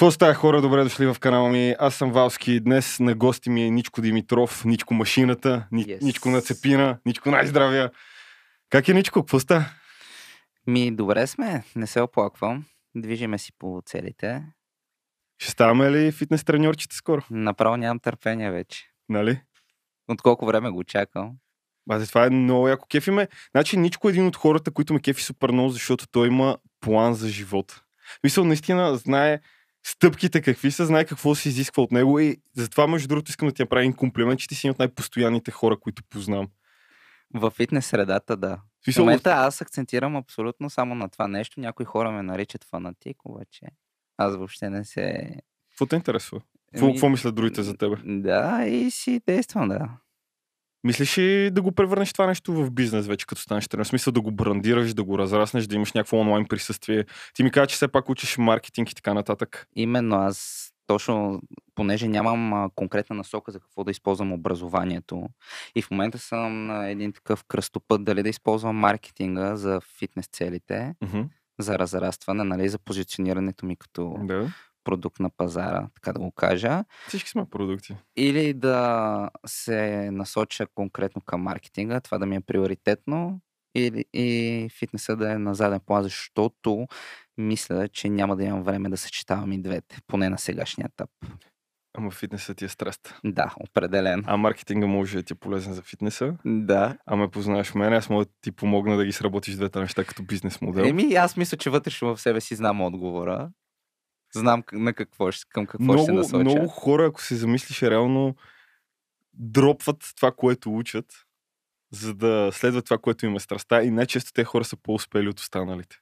Какво става хора? Добре дошли в канала ми. Аз съм Валски. Днес на гости ми е Ничко Димитров, Ничко Машината, Ни... Yes. Ничко Нацепина, Ничко най-здравия. Как е Ничко? Какво става? Ми, добре сме, не се оплаквам. Движиме си по целите. Ще ставаме ли фитнес треньорчета скоро? Направо нямам търпение вече. Нали? От колко време го чакам. Базе, това е много яко. Кефи ме. Значи Ничко е един от хората, които ме кефи супер много, защото той има план за живота. Мисъл, наистина знае стъпките какви са, знае какво се изисква от него и затова, между другото, искам да ти направя един комплимент, че ти си един от най-постоянните хора, които познавам. В фитнес средата, да. В момента аз акцентирам абсолютно само на това нещо. Някои хора ме наричат фанатик, обаче аз въобще не се... какво те интересува? Какво, Еми, какво мислят другите за тебе? Да, и си действам, да. Мислиш ли да го превърнеш това нещо в бизнес вече, като станеш тренер? В смисъл да го брандираш, да го разраснеш, да имаш някакво онлайн присъствие. Ти ми каза, че все пак учиш маркетинг и така нататък. Именно аз точно, понеже нямам а, конкретна насока за какво да използвам образованието и в момента съм на един такъв кръстопът дали да използвам маркетинга за фитнес целите, Мгм. за разрастване, нали, за позиционирането ми като Да. Продукт на пазара, така да го кажа, Всички сме продукти. или да се насоча конкретно към маркетинга, това да ми е приоритетно, или, и фитнеса да е на заден план, защото мисля, че няма да имам време да съчетавам и двете, поне на сегашния етап. Ама фитнесът ти е страст. Да, определено. А маркетинга може да ти е полезен за фитнеса. Да. А ме познаваш мен, аз мога да ти помогна да ги сработиш двете неща като бизнес модел. Еми, аз мисля, че вътрешно в себе си знам отговора. Знам на какво ще, към какво ще много, насоча. много хора, ако се замислиш, реално дропват това, което учат, за да следват това, което им е страста и най-често те хора са по-успели от останалите.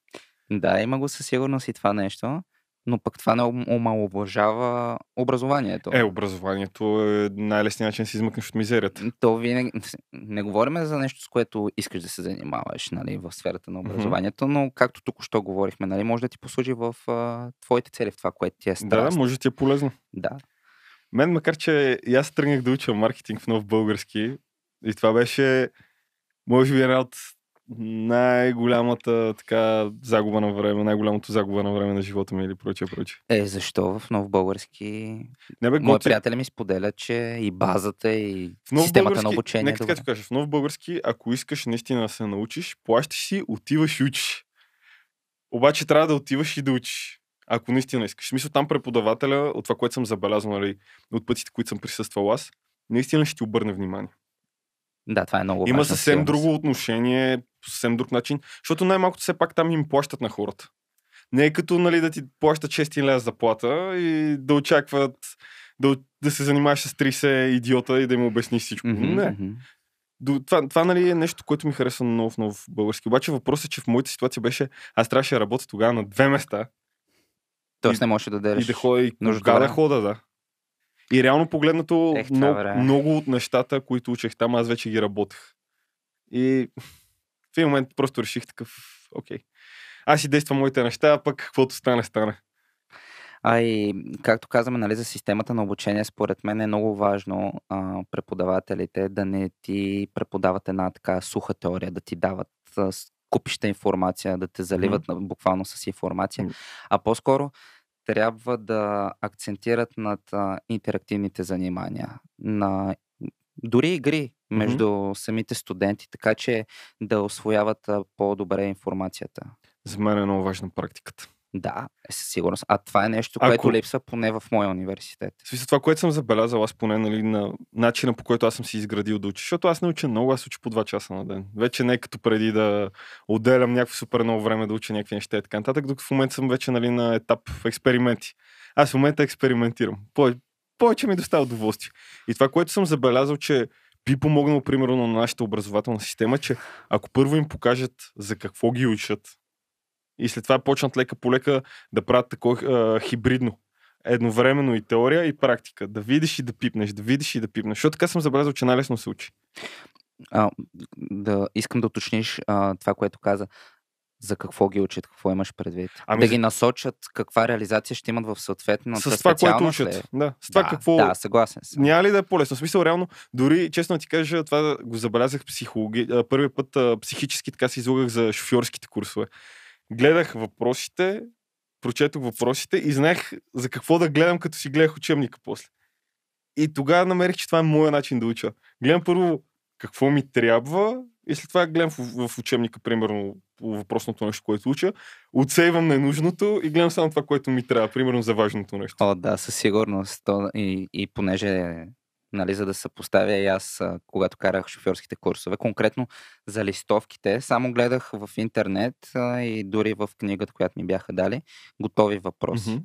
Да, има го със сигурност и това нещо, но пък това не ом- омаловажава образованието. Е, образованието е най-лесният начин да си измъкнеш от мизерията. То винаги... Не говорим за нещо, с което искаш да се занимаваш нали, в сферата на образованието, но както тук що говорихме, нали, може да ти послужи в а, твоите цели, в това, което ти е страст. да, може да ти е полезно. да. Мен, макар че и аз тръгнах да уча маркетинг в нов български и това беше, може би, една от най-голямата така загуба на време, най-голямото загуба на време на живота ми или прочее, прочее. Е, защо в нов български Не бе, Мои приятели ми споделят, че и базата, и В нов системата български, на обучение. Нека така ти кажа, в нов български, ако искаш наистина да се научиш, плащаш си, отиваш и учиш. Обаче трябва да отиваш и да учиш. Ако наистина искаш. Смисъл там преподавателя, от това, което съм забелязал, нали, от пътите, които съм присъствал аз, наистина ще ти обърне внимание. Да, това е много Има съвсем друго отношение, съвсем друг начин, защото най-малкото все пак там им плащат на хората. Не е като нали, да ти плащат 6 лева заплата и да очакват да, да се занимаваш с 30 идиота и да им обясниш всичко. Мгм, Не. мгм. До, това, това нали, е нещо, което ми харесва много в нов български. Обаче въпросът е, че в моята ситуация беше, аз трябваше да работя тогава на две места Тоест не можеш да дадеш. и да ходя и кога да хода, да. И реално погледнато, Ех, това много, много от нещата, които учех там, аз вече ги работех. И в един момент просто реших такъв, окей. Аз си действам моите неща, а пък каквото стане, стане. А и, както казваме, нали, за системата на обучение, според мен е много важно а, преподавателите да не ти преподават една така суха теория, да ти дават а, купища информация, да те заливат на- буквално с информация, М. а по-скоро трябва да акцентират над а, интерактивните занимания, на дори игри между самите студенти, така че да освояват а, по-добре информацията. За мен е много важна практиката. Да, е, със сигурност. А това е нещо, Ако- което липсва поне в моя университет. Смисъл, това, което съм забелязал, аз поне нали, на начина по който аз съм си изградил да уча, защото аз не уча много, аз уча по 2 часа на ден. Вече не е като преди да отделям някакво супер много време да уча някакви неща и така нататък, докато в момента съм вече нали, на етап експерименти. Аз в момента експериментирам. Повече ми доставя удоволствие. И това, което съм забелязал, че би помогнало, примерно, на нашата образователна система, че ако първо им покажат за какво ги учат, и след това почнат лека по лека да правят такова хибридно едновременно и теория, и практика. Да видиш и да пипнеш, да видиш и да пипнеш. Защото така съм забелязал, че най-лесно се учи. А, да, искам да уточниш а, това, което каза. За какво ги учат, какво имаш предвид? Ами да за- ги насочат каква реализация ще имат в съответната с това, което специалност учат. ли? Да, с това да, какво... Да, съгласен съм. Няма ли да е по-лесно? В смисъл, реално, дори, честно ти кажа, това го забелязах психологи... първият път а, психически така се излагах за шофьорските курсове. Гледах въпросите прочетох въпросите и знаех за какво да гледам, като си гледах учебника после. И тогава намерих, че това е моят начин да уча. Гледам първо какво ми трябва и след това гледам в, в учебника, примерно, по въпросното нещо, което уча, отсейвам ненужното и гледам само това, което ми трябва, примерно за важното нещо. О, да, със сигурност. То, и, и понеже нали, за да се поставя и аз, когато карах шофьорските курсове. Конкретно за листовките, само гледах в интернет и дори в книгата, която ми бяха дали, готови въпроси. Mm-hmm.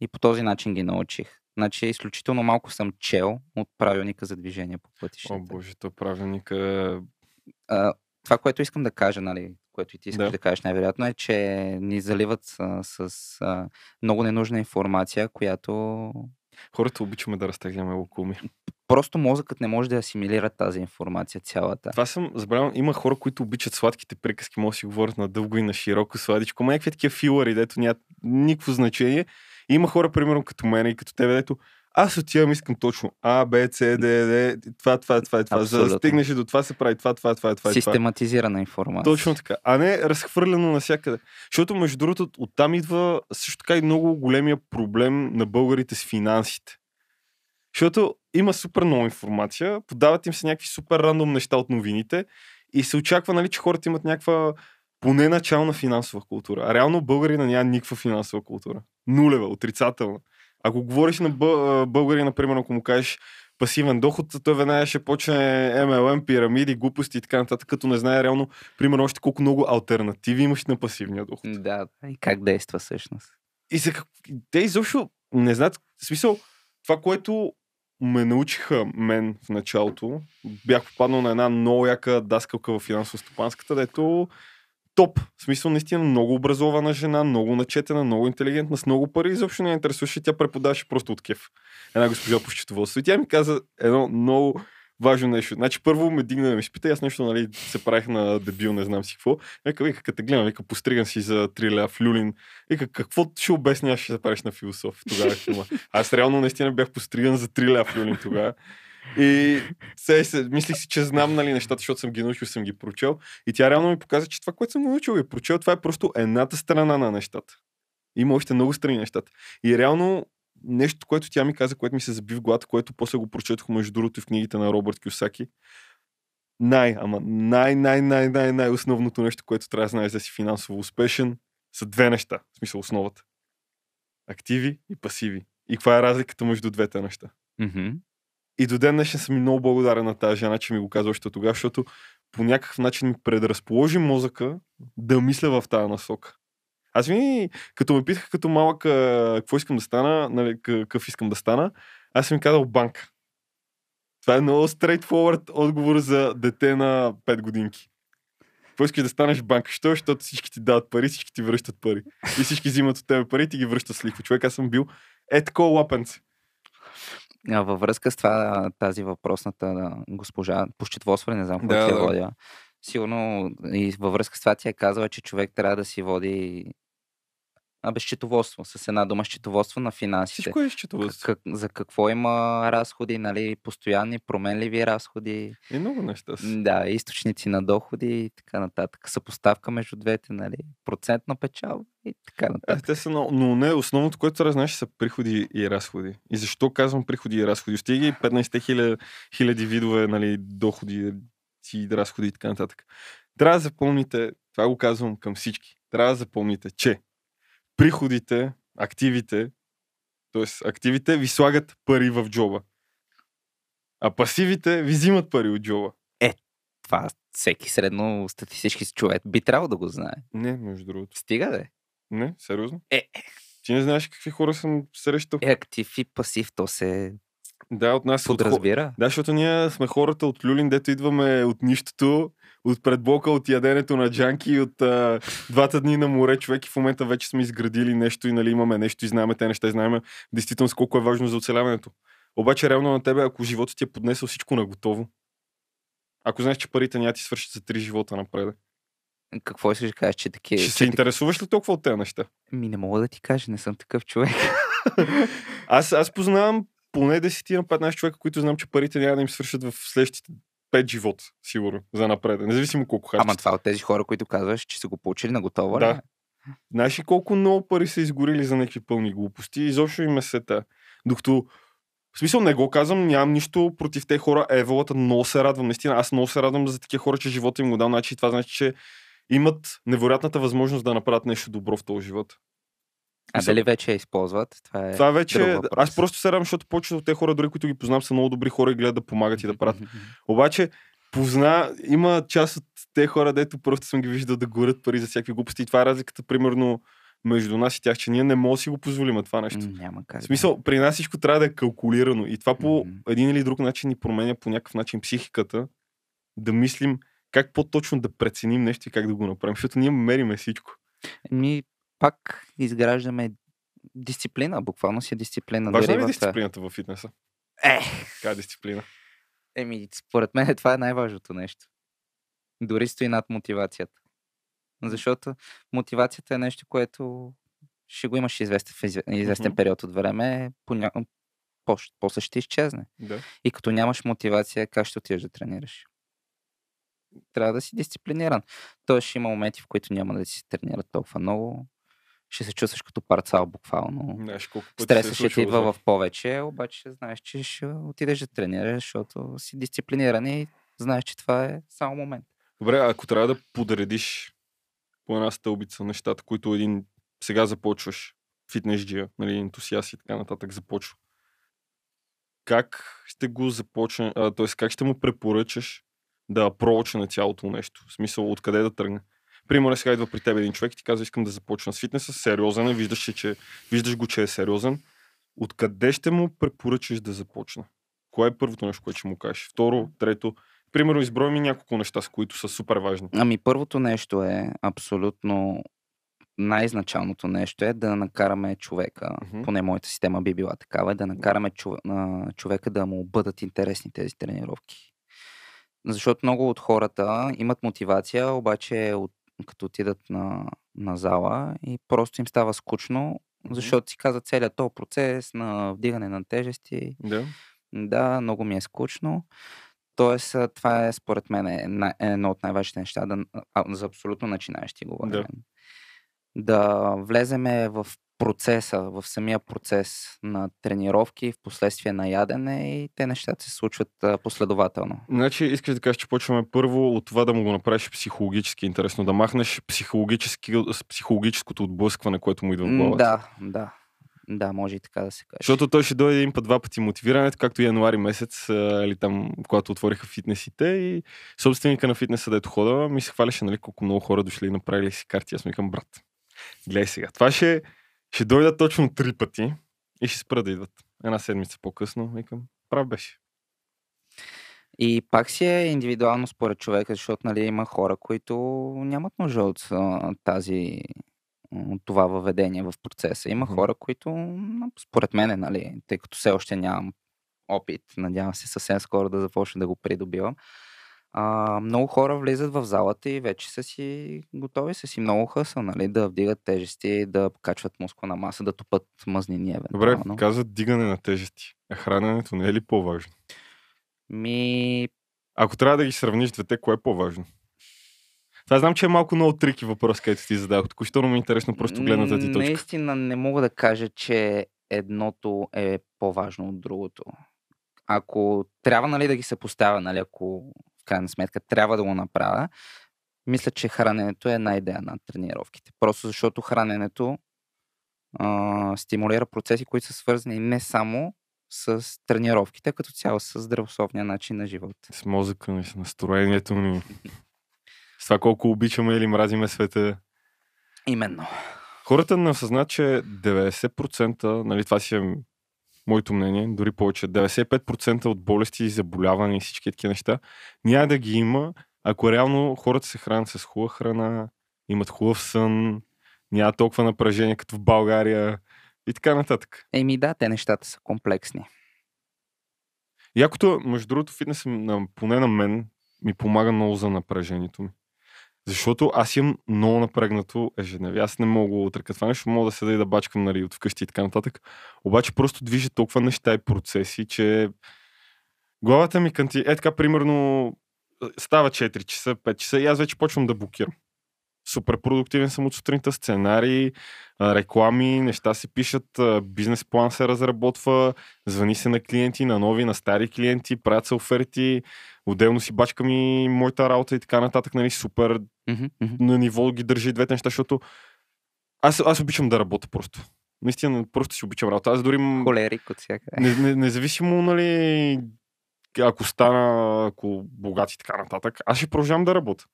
И по този начин ги научих. Значи изключително малко съм чел от правилника за движение по пътищата. О, боже, то правилника. А, това, което искам да кажа, нали, което и ти искаш да, да кажеш най-вероятно е, че ни заливат а, с а, много ненужна информация, която Хората обичаме да разтегляме лукуми. Просто мозъкът не може да асимилира тази информация цялата. Това съм забравил. Има хора, които обичат сладките приказки, може да си говорят на дълго и на широко, сладичко. Ма някакви такива филари, дето нямат никакво значение. И има хора, примерно като мен и като тебе, дето аз отивам, искам точно А, Б, С, Д, Д, това, това, това, това. За да стигнеш до това се прави това, това, това, това. Систематизирана информация. Точно така. А не разхвърлено навсякъде. Защото, между другото, оттам идва също така и много големия проблем на българите с финансите. Защото има супер много информация, подават им се някакви супер рандом неща от новините и се очаква, нали, че хората имат някаква поне начална финансова култура. А реално българина няма никаква финансова култура. Нулева, отрицателна. Ако говориш на българи, например, ако му кажеш пасивен доход, той веднага ще почне MLM, пирамиди, глупости и така нататък, като не знае реално, примерно, още колко много альтернативи имаш на пасивния доход. Да, и как действа всъщност. И за как... те изобщо не знаят, в смисъл, това, което ме научиха мен в началото, бях попаднал на една много яка даскалка в финансово-стопанската, дето топ. В смисъл, наистина много образована жена, много начетена, много интелигентна, с много пари. Изобщо не я интересуваше. Тя преподаваше просто от кеф. Една госпожа по счетоводство. И тя ми каза едно много важно нещо. Значи първо ме дигна да ме изпита, аз нещо нали, се правих на дебил, не знам си какво. Вика, вика, като гледам, вика, постриган си за 3 ля в Люлин. Вика, какво ще обясняваш, ще се правиш на философ тогава? Аз реално наистина бях постриган за 3 ля в Люлин тогава. И се, се, мислих си, че знам нали, нещата, защото съм ги научил, съм ги прочел. И тя реално ми показа, че това, което съм научил и прочел, това е просто едната страна на нещата. Има още много страни нещата. И реално нещо, което тя ми каза, което ми се заби в главата, което после го прочетох между другото в книгите на Робърт Кюсаки. Най, ама най, най, най, най, най основното нещо, което трябва да знаеш да си финансово успешен, са две неща. В смисъл основата. Активи и пасиви. И каква е разликата между двете неща? Mm-hmm. И до ден днешен съм много благодарен на тази жена, че ми го казва още тогава, защото по някакъв начин ми предразположи мозъка да мисля в тази насока. Аз ми, като ме питаха като малък какво искам да стана, нали, какъв искам да стана, аз съм ми казал банка. Това е много straightforward отговор за дете на 5 годинки. Какво искаш да станеш банка? Що? Защото всички ти дават пари, всички ти връщат пари. И всички взимат от тебе пари и ти ги връщат с лихва. Човек, аз съм бил е лапенце. Във връзка с това, тази въпросната госпожа по счетоводство, не знам какво да, да. водя. Сигурно и във връзка с това ти е казала, че човек трябва да си води Абе, счетоводство. С една дума счетоводство на финансите. Всичко е счетоводство. Как, за какво има разходи, нали, постоянни, променливи разходи. И много неща са. Да, източници на доходи и така нататък. Съпоставка между двете, нали, процент на печал и така е, нататък. Е, те са, но, но не, основното, което трябва да знаеш, са приходи и разходи. И защо казвам приходи и разходи? Стига и 15 хиляди, хиляди видове, нали, доходи и разходи и така нататък. Трябва да запомните, това го казвам към всички, трябва да запомните, че приходите, активите, т.е. активите ви слагат пари в джоба. А пасивите ви взимат пари от джоба. Е, това всеки средно статистически човек би трябвало да го знае. Не, между другото. Стига да е. Не, сериозно. Е, е. Ти не знаеш какви хора съм срещал. Е, актив и пасив, то се да, от нас подразбира. От... Да, защото ние сме хората от Люлин, дето идваме от нищото от предблока, от яденето на джанки, от а, двата дни на море, човек и в момента вече сме изградили нещо и нали имаме нещо и знаеме те неща и знаеме действително колко е важно за оцеляването. Обаче реално на тебе, ако живота ти е поднесъл всичко на готово, ако знаеш, че парите няма ти свършат за три живота напред. Какво искаш да кажеш, че такива... Ще се интересуваш ли толкова от тези неща? Ми не мога да ти кажа, не съм такъв човек. аз, аз познавам поне 10 на 15 човека, които знам, че парите няма да им свършат в следващите пет живот, сигурно, за напред. Независимо колко харчат. Ама това от тези хора, които казваш, че са го получили на готово, да. Знаеш ли колко много пари са изгорили за някакви пълни глупости? Изобщо им е сета. Докато в смисъл не го казвам, нямам нищо против тези хора. Еволата много се радвам. Наистина, аз много се радвам за такива хора, че живота им го дал. Значи това значи, че имат невероятната възможност да направят нещо добро в този живот. А дали вече я използват? Това е Това вече. въпрос. Аз просто се радвам, защото повечето от тези хора, дори които ги познавам, са много добри хора и гледат да помагат и да правят. Обаче, позна, има част от тези хора, дето просто съм ги виждал да горят пари за всякакви глупости. И това е разликата, примерно, между нас и тях, че ние не можем да си го позволим това нещо. Няма как. В смисъл, при нас всичко трябва да е калкулирано. И това по един или друг начин ни променя по някакъв начин психиката, да мислим как по-точно да преценим нещо и как да го направим. Защото ние мериме всичко. Ми, пак изграждаме дисциплина, буквално си е дисциплина. Важна ли е дисциплината в фитнеса? Е, Каква е дисциплина? еми, според мен това е най-важното нещо. Дори стои над мотивацията. Защото мотивацията е нещо, което ще го имаш известен, известен Мгм. период от време, поня... по- после ще изчезне. Да. И като нямаш мотивация, как ще отидеш да тренираш? Трябва да си дисциплиниран. Тоест ще има моменти, в които няма да си тренират толкова много. Ще се чувстваш като парцал буквално. Знаеш колко Стресът е ще ти идва в повече, обаче знаеш, че ще отидеш да тренираш, защото си дисциплиниран и знаеш, че това е само момент. Добре, ако трябва да подредиш по една стълбица нещата, които един сега започваш, фитнес-джия, нали, ентусиаст и така нататък започва. Как ще го започне, т.е. как ще му препоръчаш да проче на цялото нещо? В смисъл, откъде да тръгне? Примерно сега идва при теб един човек и ти казва, искам да започна с фитнеса, сериозен е, виждаш, че, виждаш го, че е сериозен. Откъде ще му препоръчаш да започне? Кое е първото нещо, което ще му кажеш? Второ, трето, Примерно, изброй ми няколко неща, с които са супер важни. Ами първото нещо е абсолютно най-изначалното нещо е да накараме човека, Мгм. поне моята система би била такава, е да накараме чов... на човека да му бъдат интересни тези тренировки. Защото много от хората имат мотивация, обаче от... като отидат на, на зала и просто им става скучно, защото си казват целият този процес на вдигане на тежести, Да. да, много ми е скучно. Тоест, това е според мен е най- едно от най-важните неща да, а, за абсолютно начинаещи говорим. Да. да влеземе в процеса, в самия процес на тренировки, в последствие на ядене и те нещата се случват последователно. Значи, искаш да кажеш, че почваме първо от това да му го направиш психологически интересно, да махнеш психологически, психологическото отблъскване, което му идва в главата. Да, да. Да, може и така да се каже. Защото той ще дойде един път, два пъти мотивирането, както януари месец, а, или там, когато отвориха фитнесите и собственика на фитнеса, дето хода, ми се хваляше, нали, колко много хора дошли и направили си карти. Аз му викам, брат, гледай сега. Това ще, ще дойдат точно три пъти и ще спра да идват. Една седмица по-късно, викам, прав беше. И пак си е индивидуално според човека, защото нали, има хора, които нямат нужда от тази от това въведение в процеса. Има Мгм. хора, които, според мен, нали, тъй като все още нямам опит, надявам се съвсем скоро да започна да го придобивам, а, много хора влизат в залата и вече са си готови, са си много хъса, нали, да вдигат тежести, да покачват мускулна маса, да тупат мъзнини Добре, евентуално. казват дигане на тежести. А храненето не е ли по-важно? Ми, Ако трябва да ги сравниш двете, кое е по-важно? Това знам, че е малко много трики въпрос, където ти зададох. Току-що ми е интересно просто гледната ти точка. Наистина не мога да кажа, че едното е по-важно от другото. Ако трябва нали, да ги съпоставя, нали, ако в крайна сметка трябва да го направя, мисля, че храненето е една идея на тренировките. Просто защото храненето а, стимулира процеси, които са свързани не само с тренировките, като цяло с здравословния начин на живот. С мозъка ни, с настроението ни. С това колко обичаме или мразиме света. Именно. Хората не осъзнат, че 90%, нали, това си е моето мнение, дори повече, 95% от болести и заболявания и всички такива неща, няма да ги има, ако реално хората се хранят с хубава храна, имат хубав сън, няма толкова напрежение като в България и така нататък. Еми да, те нещата са комплексни. Якото, между другото, фитнес поне на мен ми помага много за напрежението ми. Защото аз имам много напрегнато ежедневие. Аз не мога да отрека това нещо, мога да седа и да бачкам нали, от вкъщи и така нататък. Обаче просто движа толкова неща и процеси, че главата ми канти... Е така, примерно, става 4 часа, 5 часа и аз вече почвам да блокирам. Супер продуктивен съм от сутринта, сценарии, реклами, неща се пишат, бизнес план се разработва, звъни се на клиенти, на нови, на стари клиенти, правят се оферти, отделно си бачкам и моята работа и така нататък, нали, супер мгм. на ниво ги държи двете неща, защото аз, аз обичам да работя просто. Наистина, просто си обичам работа. Аз дори Холерик от всякъде. не, не, независимо, нали, ако стана, ако богат и така нататък, аз ще продължавам да работя.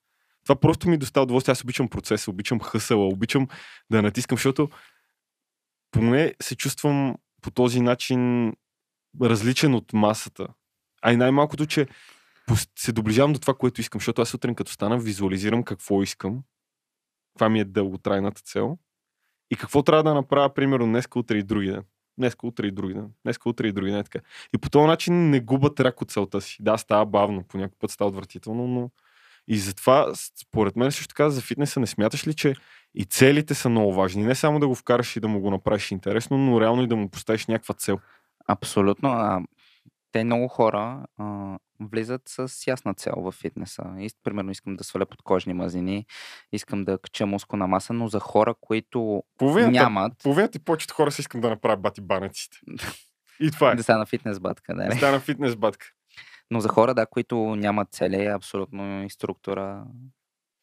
Това просто ми доставя удоволствие. Аз обичам процеса, обичам хъсъла, обичам да натискам, защото поне се чувствам по този начин различен от масата. А и най-малкото, че се доближавам до това, което искам, защото аз сутрин като стана, визуализирам какво искам. Това ми е дълготрайната цел. И какво трябва да направя, примерно, днес, утре и други ден. Днес, утре и други ден. Днес, утре и други ден. е. И по този начин не губа трак от целта си. Да, става бавно, по някой път става отвратително, но и затова, според мен също така, за фитнеса не смяташ ли, че и целите са много важни. Не само да го вкараш и да му го направиш интересно, но реално и да му поставиш някаква цел. Абсолютно. А, те много хора а, влизат с ясна цел в фитнеса. И, примерно искам да сваля подкожни мазнини, искам да кача мускулна маса, но за хора, които Половината, нямат половината и повечето хора си искам да направя бати банеците. И това е. да стана фитнес батка, да. Да стана фитнес батка. Но за хора, да, които нямат цели, абсолютно инструктора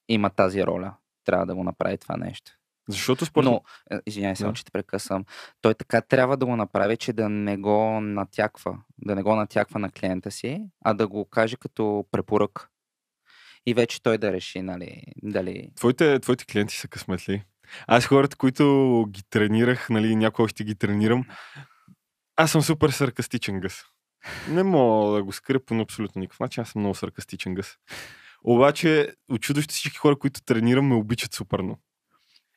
има тази роля. Трябва да го направи това нещо. Защото според Но, е, извинявай се, Да. че те прекъсвам. Той така трябва да го направи, че да не го натяква. Да не го натяква на клиента си, а да го каже като препорък. И вече той да реши, нали, дали... твоите, твоите клиенти са късметли. Аз хората, които ги тренирах, нали, някой още ги тренирам, аз съм супер саркастичен гъс. Не мога да го скрия по абсолютно никакъв начин, аз съм много саркастичен гъс. Обаче, очудващо всички хора, които тренирам, ме обичат супер много.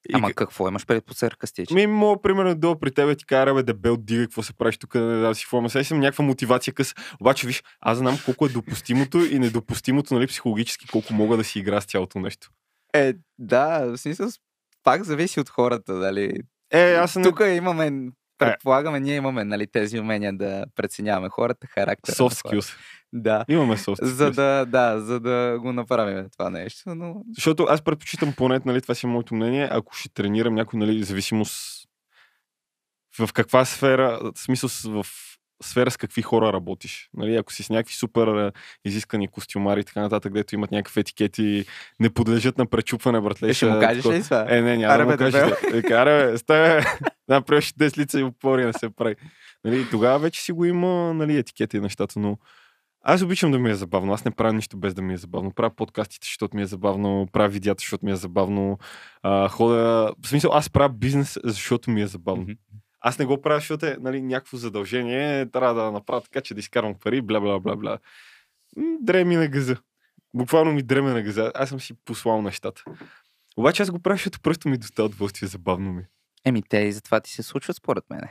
И Ама какво имаш пред по саркастичен? Ми, мога, примерно, долу при тебе ти кажа, бе, дебел, дига, какво се правиш тук, да си фома. Сега съм някаква мотивация къс. Обаче, виж, аз знам колко е допустимото и недопустимото, нали, психологически, колко мога да си игра с цялото нещо. Е, да, в смисъл, пак зависи от хората, дали. Е, аз не... Тук имаме, предполагаме, ние имаме нали, тези умения да преценяваме хората, характера. на Soft skills. Да. Имаме soft skills. За да, да, за да го направим това нещо, но Защото аз предпочитам поне, нали, това си е моето мнение, ако ще тренирам някой, нали, зависимост в каква сфера, в смисъл в сфера с какви хора работиш. Нали, ако си с някакви супер изискани костюмари и така нататък, където имат някакви етикети, не подлежат на пречупване, братле. Е, ще му кажеш ли това? Е, не, няма Аре, да му кажеш. Аре, бе, стай, бе. Направиш 10 лица и опори не се прави. Нали, тогава вече си го има нали, етикети и нещата, но аз обичам да ми е забавно. Аз не правя нищо без да ми е забавно. Правя подкастите, защото ми е забавно. Правя видеята, защото ми е забавно. А, хода... В смисъл, аз правя бизнес, защото ми е забавно. Мгм. Аз не го правя, защото е нали, някакво задължение. Трябва да направя така, че да изкарвам пари, бла, бла, бла, бла. М, Дреме ми на газа. Буквално ми дреме на газа. Аз съм си послал нещата. Обаче аз го правя, защото просто ми доставя удоволствие, забавно ми. Еми, те и затова ти се случват според мен.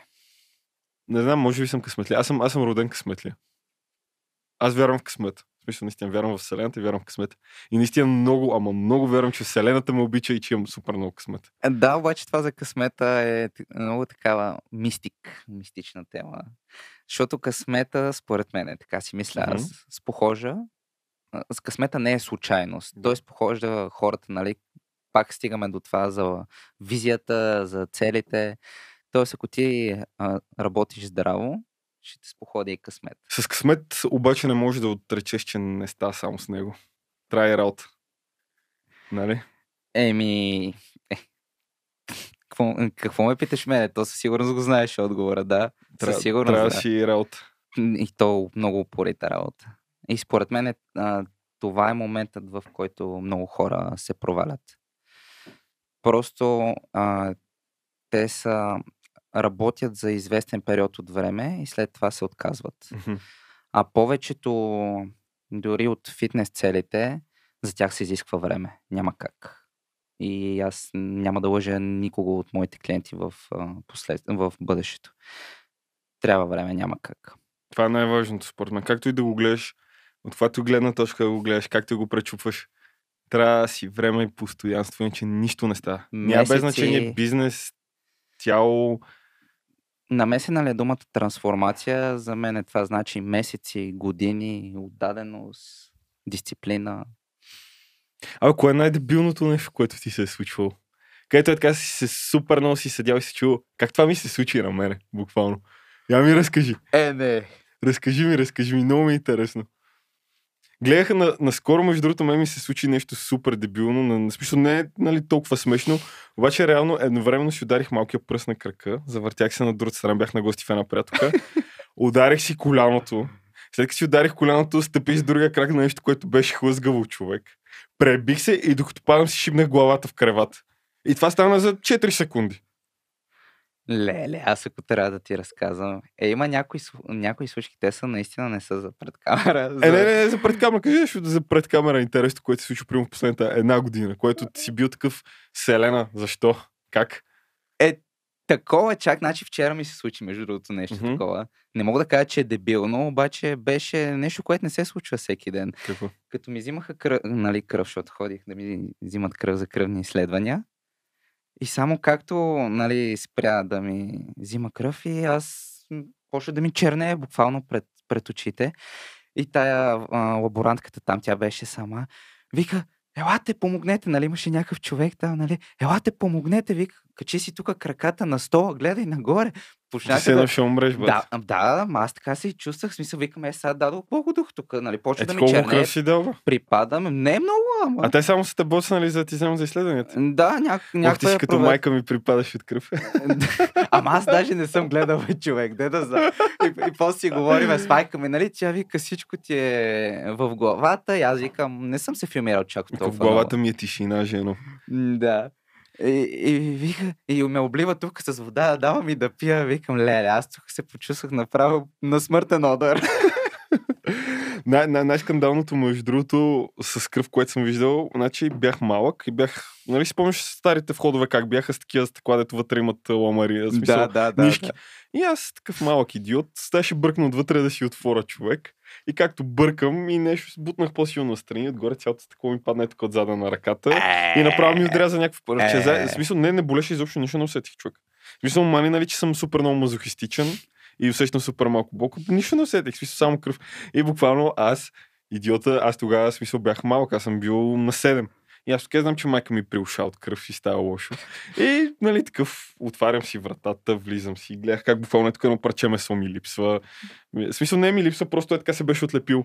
Не знам, може би съм късметли. Аз съм, аз съм роден късметли. Аз вярвам в късмет. Смисъл, наистина вярвам в Вселената и вярвам в късмет. И наистина много, ама много вярвам, че Вселената ме обича и че имам супер много късмет. Е, Да, обаче това за късмета е много такава мистик, мистична тема. Защото късмета, според мен, така си мисля Мгм. аз, спохожа. а, С късмета не е случайност. Той спохожда хората, нали? Пак стигаме до това за визията, за целите. Тоест, ако ти а, работиш здраво, ще те споходи и късмет. С късмет обаче не може да отречеш, че не става само с него. Трябва и работа. Нали? Еми, е, какво, какво ме питаш мене? То със сигурност го знаеш отговора, да. Трябва, със сигурност, трябва да. да си и работа. И то много упорита работа. И според мен е, а, това е моментът, в който много хора се провалят. Просто а, те са работят за известен период от време и след това се отказват. Мгм. А повечето, дори от фитнес целите, за тях се изисква време. Няма как. И аз няма да лъжа никого от моите клиенти в, послед... в бъдещето. Трябва време, няма как. Това е най-важното според мен. Както и да го гледаш, от каквато гледна точка да го гледаш, както го пречупваш, трябва да си време и постоянство, иначе нищо не става. Няма без Месеци- значение бизнес, тяло. Намесена ли е думата трансформация? За мен това значи месеци, години, отдаденост, дисциплина. Абе, кое е най-дебилното нещо, което ти се е случвало? Където е така си се супер много си седял и си чул. Как това ми се случи на мене, буквално? Я ми разкажи. Е, не. Разкажи ми, разкажи ми, много ми е интересно. Гледаха на, наскоро, между другото, мен ми се случи нещо супер дебилно. На, на смисъл не е нали, толкова смешно, обаче реално едновременно си ударих малкия пръст на крака, завъртях се на другата страна, бях на гости в една приятелка, ударих си коляното. След като си ударих коляното, стъпих с другия крак на нещо, което беше хлъзгаво човек. Пребих се и докато падам си шибнах главата в кревата. И това стана за 4 секунди. Леле, аз ако трябва да ти разказвам. Е, има някои, някои случки, те са наистина не са за пред камера. За... Е, не, не, не, за пред камера. Кажи нещо за пред камера е интересно, което се случи примерно в последната една година, което ти си бил такъв Селена. Защо? Как? Такова чак, значи вчера ми се случи, между другото, нещо Мгм. такова. Не мога да кажа, че е дебилно, обаче беше нещо, което не се случва всеки ден. Какво? Като ми взимаха кръв, нали, кръв, защото ходих да ми взимат кръв за кръвни изследвания. И само както нали, спря да ми взима кръв и аз почна да ми черне буквално пред, пред очите. И тая а, лаборантката там, тя беше сама. Вика, елате, помогнете, нали, имаше някакъв човек там, нали, елате, помогнете, вика, качи си тук краката на стола, гледай нагоре. Ти Почнаха се едно ще умреш, бе. да, да, ама аз така се и чувствах. Смисъл, викам, е, сега дадох колко дух тук, нали? Почва Е, да ми черне, си дал, припадам. Не е много, ама. А те само са те боцнали за да ти вземат за изследванията. Да, няк... Ох, ти някаква си е като провер- майка ми припадаш от кръв. Ама аз даже не съм гледал човек, де да за. И, и после си говорим с майка ми, нали? Тя вика, всичко ти е в главата. И аз викам, не съм се филмирал чак толкова в главата ми е тишина, жено. много. Да. И, и, вика, и ме облива тук с вода, дава ми да пия. Викам, леле, аз тук се почувствах направо на смъртен удар. Най- най- най-скандалното, между другото, с кръв, което съм виждал, значи бях малък и бях, нали си спомняш старите входове как бяха с такива стъкла, дето вътре имат а, ламари, в смисъл, да, да. нишки. И аз такъв малък идиот, ставаше бъркна отвътре да си отворя човек. И както бъркам и нещо бутнах по-силно настрани, отгоре цялото стъкло ми падна тук отзада на ръката. И направо ми отряза някакво парче. В смисъл, не, не болеше изобщо, нищо не усетих човек. В смисъл, мани, нали, че съм супер много мазохистичен и усещам супер малко болка. Нищо не усетих, смисъл, само кръв. И буквално аз, идиота, аз тогава, смисъл, бях малък, аз съм бил на 7. И аз тук знам, че майка ми приуша от кръв и става лошо. И, нали, такъв, отварям си вратата, влизам си, гледах как буквално е тук едно парче месо ми липсва. В смисъл, не ми липсва, просто е така се беше отлепил.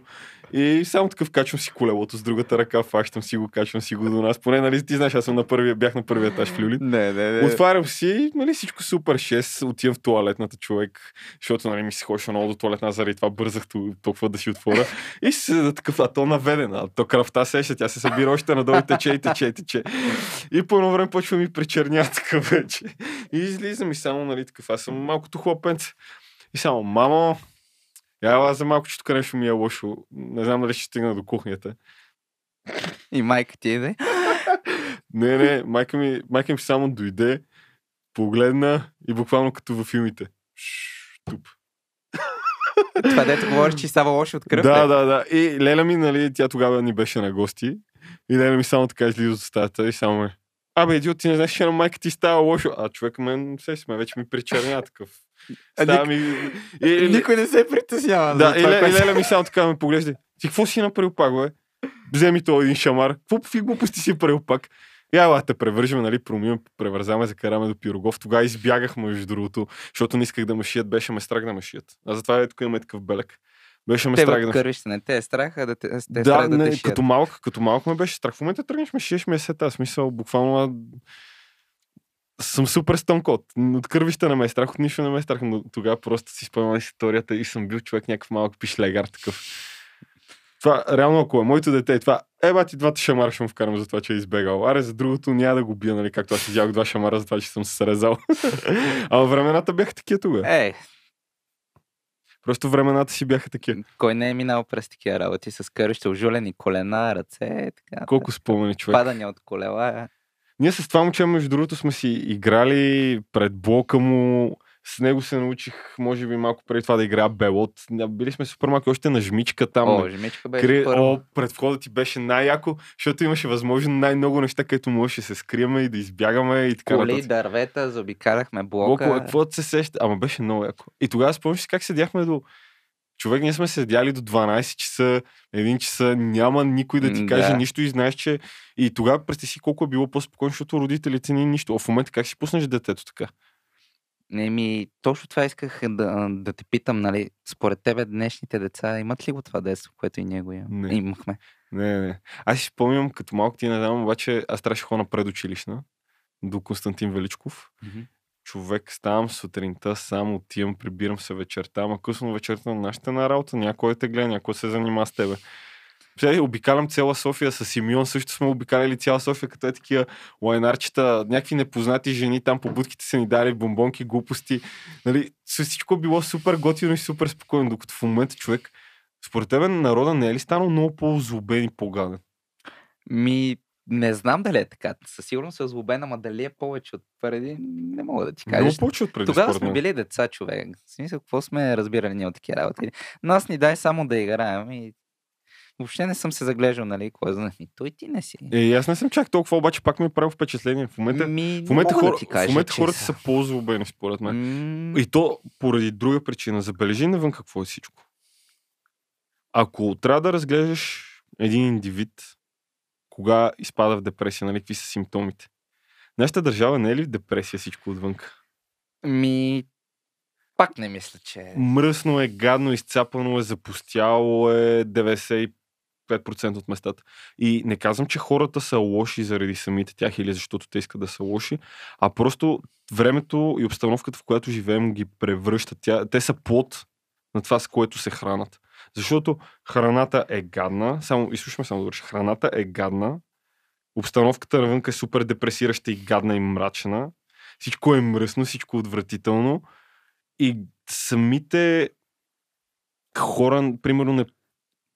И само такъв качвам си колелото с другата ръка, фащам си го, качвам си го до нас. Поне, нали, ти знаеш, аз съм на първия, бях на първия етаж в Люлин. Не, не, не. Отварям си, нали, всичко супер 6, отивам в туалетната човек, защото нали, ми се ходеше много до туалетна, заради това бързах толкова да си отворя. И си седа такъв, а то наведена, а то кръвта сеща, тя се събира още надолу и тече и тече и тече. И по едно време почва ми причерня така вече. И излизам и само, нали, такъв, аз съм малкото хлопенце. И само, мамо, я ела за малко, че тук нещо ми е лошо. Не знам дали ще стигна до кухнята. И майка ти иде. Не, не, майка ми, майка ми само дойде, погледна и буквално като във филмите. Шш, Туп. Това дето говориш, че става лошо от кръв. Да, е. да, да. И Леля ми, нали, тя тогава ни беше на гости. И Леля ми само така излиза от стаята и само ме. Абе, идиот, ти не знаеш, че на майка ти става лошо. А човек мен, се сме, вече ми причерня такъв. А Става ми... И, Никой не се притеснява. да, за и, Ле- и Леля ми само така ме поглежда. Ти какво си направил пак, бе? Вземи то един шамар. Какво по глупости си правил пак? Я, ела, те превържем, нали, промиваме, превързаме, закараме до Пирогов. Тогава избягах, между другото, защото не исках да ме шият, беше ме страх да ме шият. А затова е тук имаме такъв белек. Беше ме Те страх да ме кървища не те е страх, а да те, те е да, страх да не, те шият. като малък, като малък ме беше страх. В момента тръгнеш ме шиеш ме сета. Смисъл, буквално съм супер стъмкот. От кървища не ме е страх, от нищо не ме е страх, но тогава просто си спомням историята и съм бил човек някакъв малък пишлегар такъв. Това, реално, ако е моето дете, това, е, бати, двата шамара ще му вкарам за това, че е избегал. Аре, за другото няма да го бия, нали, както аз изях два шамара за това, че съм се срезал. Ама времената бяха такива тогава. Е, Просто времената си бяха такива. кой не е минал през такива работи с кървища, ожулени колена, ръце, така. Колко спомени човек. Падания от колела. Ние с това момче, между другото, сме си играли пред блока му. С него се научих, може би, малко преди това да играя Белот. Били сме супер малки още на жмичка там. О, жмичка беше Кри... О, пред входа ти беше най-яко, защото имаше възможно най-много неща, където можеше да се скриеме и да избягаме и така Коли, нататък. Човек, ние сме седяли до 12 часа, 1 часа, няма никой да ти каже да. нищо и знаеш, че и тогава представи си колко е било по-спокойно, защото родителите ни нищо. А в момента как си пуснеш детето така? Еми, точно това исках да, да те питам, нали, според тебе днешните деца имат ли го това детство, което и ние го имам? Не. имахме? Не, не. Аз си спомням, като малко ти не знам, обаче аз трябваше ходя на предучилищна до Константин Величков. Човек, ставам сутринта, сам отивам, прибирам се вечерта, ама късно вечерта на нашата на работа, някой те гледа, някой се занима с тебе. Сега обикалям цяла София с Симеон, също сме обикаляли цяла София, като е такива лайнарчета, някакви непознати жени там по будките са ни дали бомбонки, глупости. Нали, всичко е било супер готино и супер спокойно, докато в момента човек, според тебе народа не е ли станал много по-злобен и по-гаден? Ми, не знам дали е така. Със сигурност е злобен, ама дали е повече от преди, не мога да ти кажа. Много повече от преди, Тогава според сме били деца, човек. В смисъл, какво сме разбирали ние от такива работи? Нас ни дай само да играем и въобще не съм се заглеждал, нали, кой знае. Той ти не си. Е, аз не съм чак толкова, обаче пак ми е правил впечатление. В момента, Ми, в момента, хора, да кажа, в момента хората са по-злобени, според мен. М, И то поради друга причина. Забележи навън какво е всичко. Ако трябва да разглеждаш един индивид, кога изпада в депресия, нали, какви са симптомите. Нашата държава не е ли в депресия всичко отвън? Ми, пак не мисля, че е. Мръсно е, гадно, изцапано е, запустяло е 95% от местата. И не казвам, че хората са лоши заради самите тях или защото те искат да са лоши, а просто времето и обстановката, в която живеем, ги превръщат. Тя, те са плод на това, с което се хранат. Защото храната е гадна, само, изслушаме само да храната е гадна, обстановката навънка е супер депресираща и гадна и мрачна, всичко е мръсно, всичко е отвратително и самите хора, примерно, не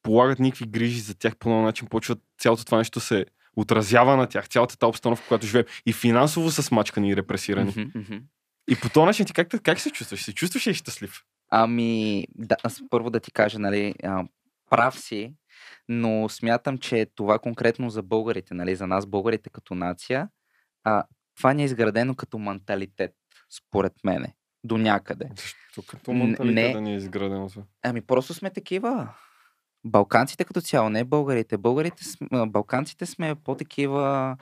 полагат никакви грижи за тях по нов начин, почват цялото това нещо се отразява на тях, цялата тази обстановка, в която живеем. И финансово са смачкани и репресирани. Мгм, мгм. И по този начин ти как, как се чувстваш? Се чувстваш ли щастлив? Ами, да, аз първо да ти кажа, нали, прав си, но смятам, че това конкретно за българите, нали, за нас българите като нация, а, това ни е изградено като менталитет, според мене, до някъде. Защо като менталитет не. да ни е изградено? Ами просто сме такива. Балканците като цяло, не българите. Българите, балканците сме по-такива,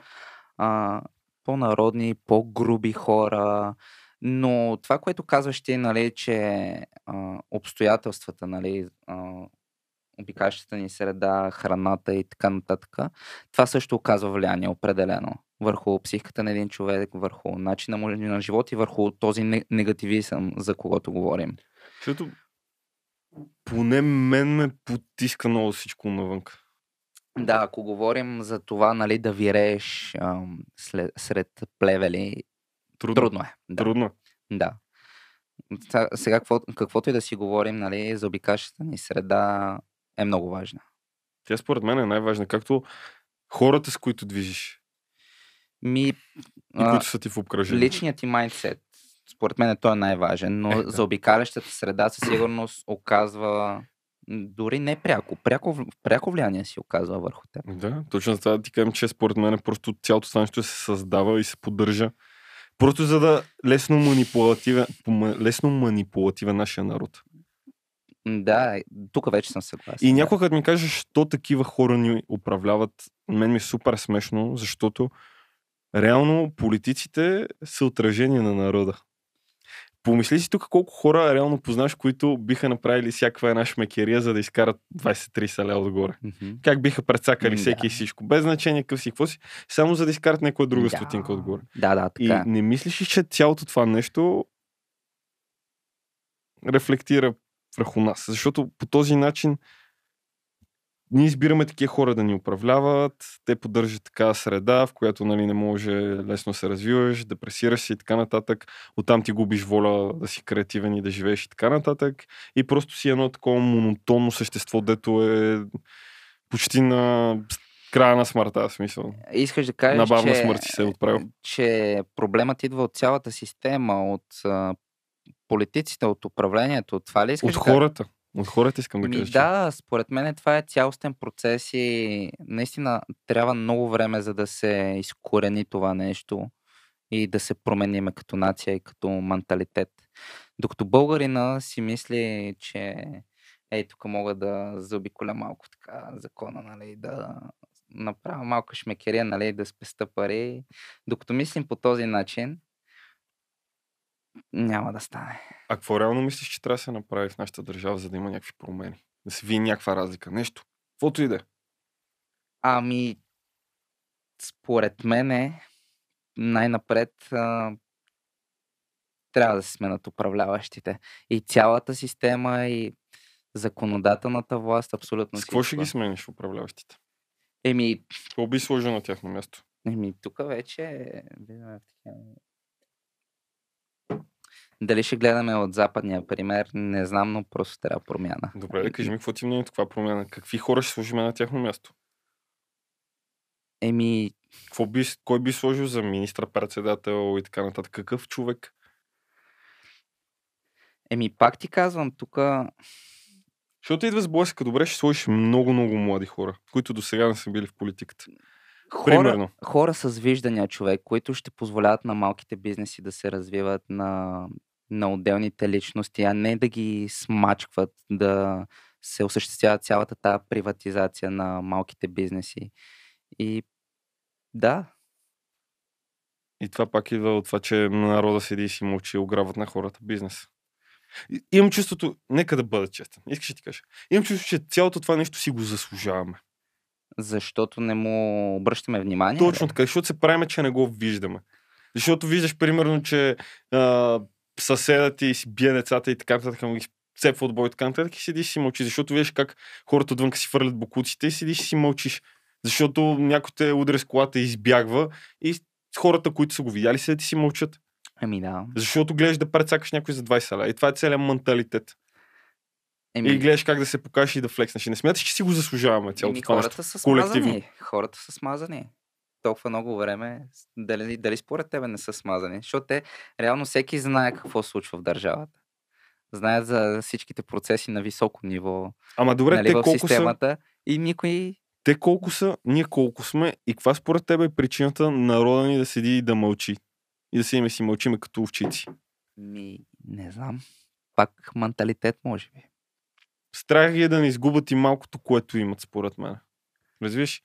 а, по-народни, по-груби хора. Но това, което казваш ти, нали, че а, обстоятелствата, нали, а, обикащата ни среда, храната и така нататък, това също оказва влияние определено върху психиката на един човек, върху начина му на живот и върху този не- негативизъм, за когото говорим. Защото поне мен ме потиска много всичко навън. Да, ако говорим за това, нали, да вирееш ам, след, сред плевели, Трудно. трудно е. Да. Трудно. да. Са- Сега, какво, каквото и да си говорим, нали, за обикащата ни среда е много важна. Тя според мен е най-важна. Както хората, с които движиш Ми, и които са ти в обкръжение. личният ти майндсет, според мен той е най-важен, но Е, да. за обикалящата среда със сигурност оказва дори не пряко, пряко, пряко влияние си оказва върху теб. Да, точно за това да ти кажем, че според мен просто цялото това нещо се създава и се поддържа. Просто за да лесно манипулативен, лесно манипулативен нашия народ. Да, тук вече съм съгласен. И да. някой като ми каже, що такива хора ни управляват, мен ми е супер смешно, защото реално политиците са отражение на народа. Помисли си тук колко хора реално познаш, които биха направили всякаква една шмекерия, за да изкарат 20-30 лева отгоре. Мгм. Как биха прецакали М, всеки и всичко, без значение какъв си, какво си, само за да изкарат някоя друга Да. стотинка отгоре. Да, да, И така. е. не мислиш ли, че цялото това нещо рефлектира върху нас? Защото по този начин ние избираме такива хора да ни управляват, те поддържат такава среда, в която нали, не може лесно се развиваш, депресираш се и така нататък. Оттам ти губиш воля да си креативен и да живееш и така нататък. И просто си едно такова монотонно същество, дето е почти на края на смъртта, в смисъл. Искаш да кажеш, На бавна че, смърт си се е отправил. че проблемът идва от цялата система, от политиците, от управлението, от това ли искаш От да хората. От хората искам да Ми, кажа. да, според мен това е цялостен процес и наистина трябва много време, за да се изкорени това нещо и да се промениме като нация и като менталитет. Докато българина си мисли, че ей, тук мога да заобиколя малко така закона, нали, да направя малко шмекерия, нали, да спеста пари. Докато мислим по този начин, няма да стане. А какво реално мислиш, че трябва да се направи в нашата държава, за да има някакви промени? Да се види някаква разлика? Нещо? Каквото и да е. Ами, според мен най-напред а, трябва да се сменят управляващите. И цялата система, и законодателната власт, абсолютно С какво ще ги смениш управляващите? Еми, Какво би сложил на тяхно място? еми тук вече такива- Дали ще гледаме от западния пример, не знам, но просто трябва промяна. Добре, да кажи ми какво ти е мнението, каква промяна? Какви хора ще сложим на тяхно място? Еми, Какво би, кой би сложил за министър-председател и така нататък? Какъв човек? еми пак ти казвам, тук Защото идва с блъсъка. Добре, ще сложиш много, много млади хора, които до сега не са били в политиката. Хора, Примерно. хора с виждания човек, които ще позволяват на малките бизнеси да се развиват на, на отделните личности, а не да ги смачкват, да се осъществява цялата тази приватизация на малките бизнеси. И да, И това пак идва от това, че народа седи и си мълчи и ограбват на хората бизнес. И- Имам чувството, нека да бъда честен. Искаш да ти кажа. Имам чувство, че цялото това нещо си го заслужаваме. Защото не му обръщаме внимание. Точно така, защото се правиме, че не го виждаме. Защото виждаш, примерно, че а, съседът ти си бие децата и така нататък, му ги цепва от бой и така нататък и седиш си мълчиш. Защото виждаш как хората отвън си фърлят бокуците и седиш и си мълчиш. Защото някой те удари с колата и избягва и хората, които са го видяли, седят и си мълчат. Еми да. Защото гледаш да прецакаш някой за 20 ля. И това е целият менталитет. Еми, И гледаш как да се покажеш и да флекснеш. И не смяташ, че си го заслужаваме цялото еми хората са смазани. Хората са смазани. Толкова много време. Дали, дали според тебе не са смазани? Защото те, реално всеки знае какво се случва в държавата. Знаят за всичките процеси на високо ниво Ама добре, нали, те колко са, системата. И никой те колко са, ние колко сме и каква според тебе е причината народа ни да седи и да мълчи. И да седим и си мълчиме като овчици. ми, не знам. Пак менталитет, може би. Страх ги е да не изгубят и малкото, което имат, според мен. Разбираш?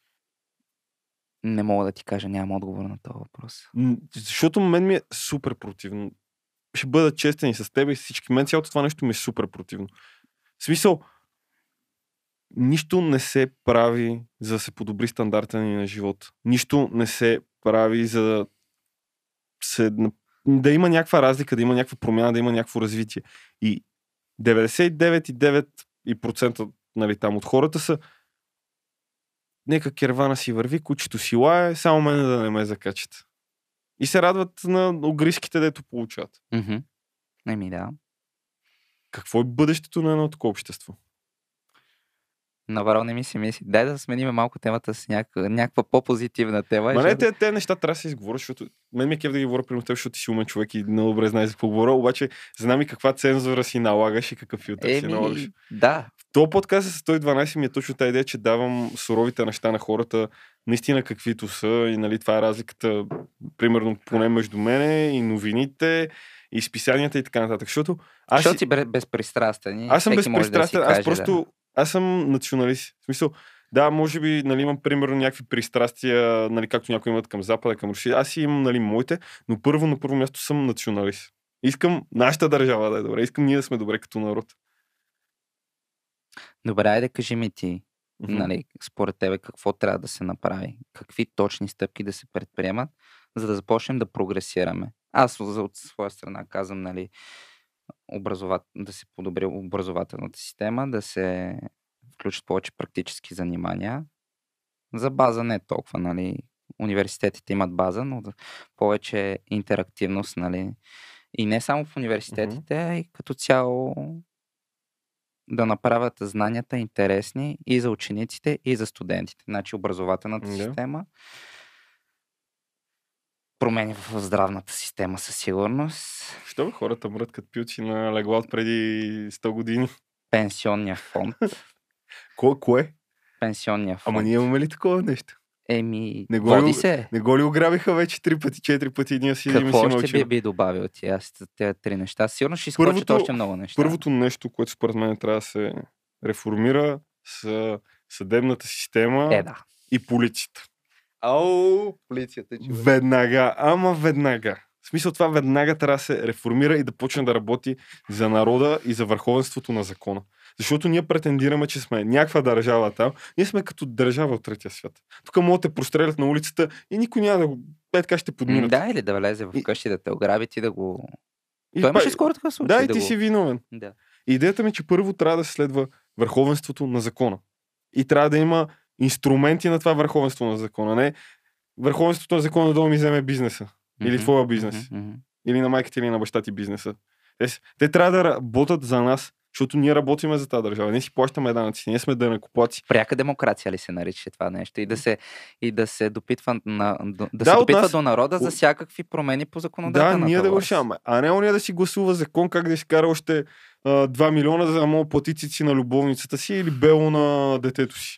Не мога да ти кажа, нямам отговор на този въпрос. Защото мен ми е супер противно. Ще бъда честен и с теб и с всички. Мен цялото това нещо ми е супер противно. В смисъл, нищо не се прави за да се подобри стандарта ни на живот. Нищо не се прави за да се, да има някаква разлика, да има някаква промяна, да има някакво развитие. И 99,9% нали, там от хората са нека кервана си върви, кучето си лае, само мене да не ме закачат. И се радват на огриските, дето получават. Еми да. Какво е бъдещето на едно такова общество? Наварал не ми се мисли. Дай да сменим малко темата с някаква, някаква по-позитивна тема. Ма не, те, те неща трябва да се изговорят, защото мен ми е кеф да ги говоря при теб, защото ти си умен човек и много добре знаеш за какво говоря, обаче знам и каква цензура си налагаш и какъв филтър си налагаш. Еми, да. То подкаст с 112 ми е точно тази идея, че давам суровите неща на хората, наистина каквито са и нали, това е разликата, примерно поне между мене и новините, и списанията и така нататък. Защото аз, Защото си, си бе- безпристрастен. аз съм може да си безпристрастен, аз просто, аз съм националист. В смисъл, да, може би нали, имам примерно някакви пристрастия, нали, както някои имат към Запада, към Русия. Аз си имам нали, моите, но първо на първо място съм националист. Искам нашата държава да е добре, искам ние да сме добре като народ. Добре, айде кажи ми ти, Мгм. нали, според тебе какво трябва да се направи? Какви точни стъпки да се предприемат, за да започнем да прогресираме? Аз от своя страна казвам, нали, образоват... да се подобри образователната система, да се включат повече практически занимания. За база не толкова, нали. Университетите имат база, но повече интерактивност, нали. И не само в университетите, а и като цяло да направят знанията интересни и за учениците, и за студентите. Значи образователната Да. система, промени в здравната система със сигурност, Що бе, хората мрът като пилци на легла от преди 100 години? пенсионния фонд. Кое? кое? Пенсионния фонд. Ама ние имаме ли такова нещо? Еми, Не го води ли- се. Не го ли ограбиха вече три пъти, четири пъти и ние си и си Какво ще би, би добавил ти? Аз тези три неща. Сигурно ще изкочат Първото- още много неща. Първото нещо, което според мен трябва да се реформира с съдебната система Е, да. и полицията. Ау, полицията, че Веднага, ама веднага. В смисъл това веднага трябва да се реформира и да почне да работи за народа и за върховенството на закона. Защото ние претендираме, че сме някаква държава там. Ние сме като държава от третия свят. Тук могат да те прострелят на улицата и никой няма да го... Е, така ще подминат. Да, или да влезе в И- къщи да те ограби ти да го... и Той имаше скоро такъв случай. Да, и да ти го... си виновен. Да. Идеята ми е, че първо трябва да се следва върховенството на закона. И трябва да има инструменти на това върховенство на закона. Не върховенството на закона да ми вземе бизнеса. Или Мгм, твоя бизнес. мгм. Или на майката или на баща ти бизнеса. Те, те трябва да работят за нас, защото ние работиме за тази държава. Ние си плащаме данъци, ние сме данъкоплаци. Пряка демокрация ли се нарича това нещо? И да се, и да се допитва, на, да Да, се допитва нас- до народа за всякакви промени по Да, законодателната ние да го власт. решаваме. А не ония да си гласува закон как да си кара още а, 2 милиона, за да мога плати цици на любовницата си или бело на детето си.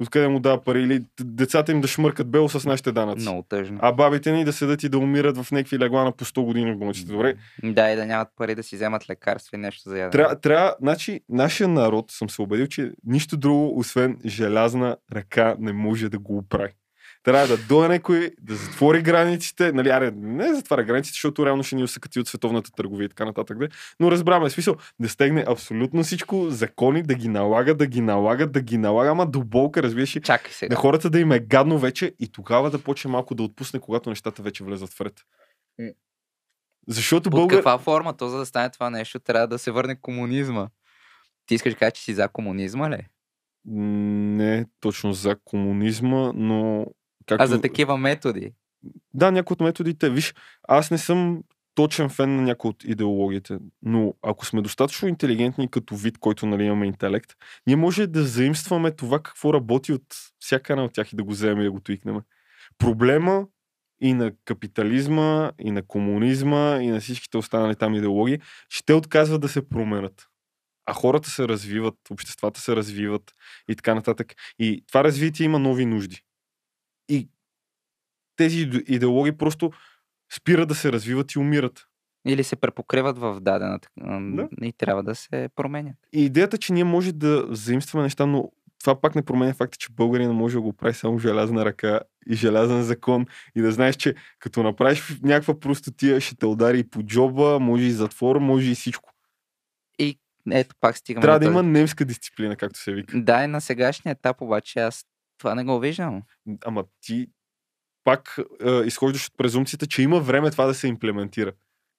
Откъде му дава пари? Или децата им да шмъркат бело с нашите данъци. Много тъжно. А бабите ни да седат и да умират в някакви легла на по 100 години в болниците. Добре, Да, и да нямат пари да си вземат лекарства и нещо за ядене. трябва, трябва, значи, нашия народ, съм се убедил, че нищо друго, освен желязна ръка, не може да го оправи. Трябва да дойде някой, да затвори границите, нали, аре, не затваря границите, защото реално ще ни усъкати от световната търговия и така нататък, де. но разбраме, смисъл, да стегне абсолютно всичко, закони, да ги налага, да ги налага, да ги налага, ама до болка, разбираш, Чакай сега. на хората да им е гадно вече и тогава да почне малко да отпусне, когато нещата вече влезат в ред. Защото Под българ... каква форма? То за да стане това нещо, трябва да се върне комунизма. Ти искаш да кажеш, че си за комунизма ли? Не точно за комунизма, но... Както... А за такива методи. Да, някои от методите. Виж, аз не съм точен фен на някои от идеологиите, но ако сме достатъчно интелигентни като вид, който нали, имаме интелект, ние може да заимстваме това какво работи от всяка една от тях и да го вземем и да го туикнем. Проблема и на капитализма, и на комунизма, и на всичките останали там идеологии, те отказват да се променят. А хората се развиват, обществата се развиват и така нататък. И това развитие има нови нужди. Тези иде- идеологии просто спират да се развиват и умират. Или се препокриват в дадената. Да. И трябва да се променят. И идеята, че ние може да заимстваме неща, но това пак не променя факта, че българина може да го прави само желязна ръка и желязен закон и да знаеш, че като направиш някаква простотия, ще те удари и по джоба, може и затвор, може и всичко. И ето пак стигаме Трябва да има немска дисциплина, както се вика. Да, и на сегашния етап обаче аз това не го виждам. Ама ти пак е, изхождаш от презумцията, че има време това да се имплементира.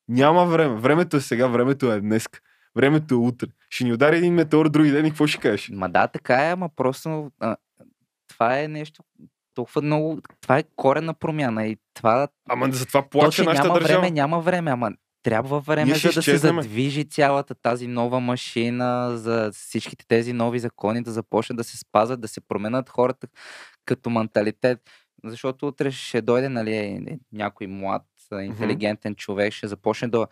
Няма време. Времето е сега, времето е днес. Времето е утре. Ще ни удари един метеор други ден и какво ще кажеш? Ма да, така е, ама просто а, това е нещо толкова много... Това е корена промяна и това... Ама за това То, плаче че нашата няма държава. време, няма време, ама трябва време, за да се задвижи цялата тази нова машина, за всичките тези нови закони да започнат да се спазват, да се променят хората като менталитет. Защото утре ще дойде нали, е, някой млад, интелигентен човек, ще започне да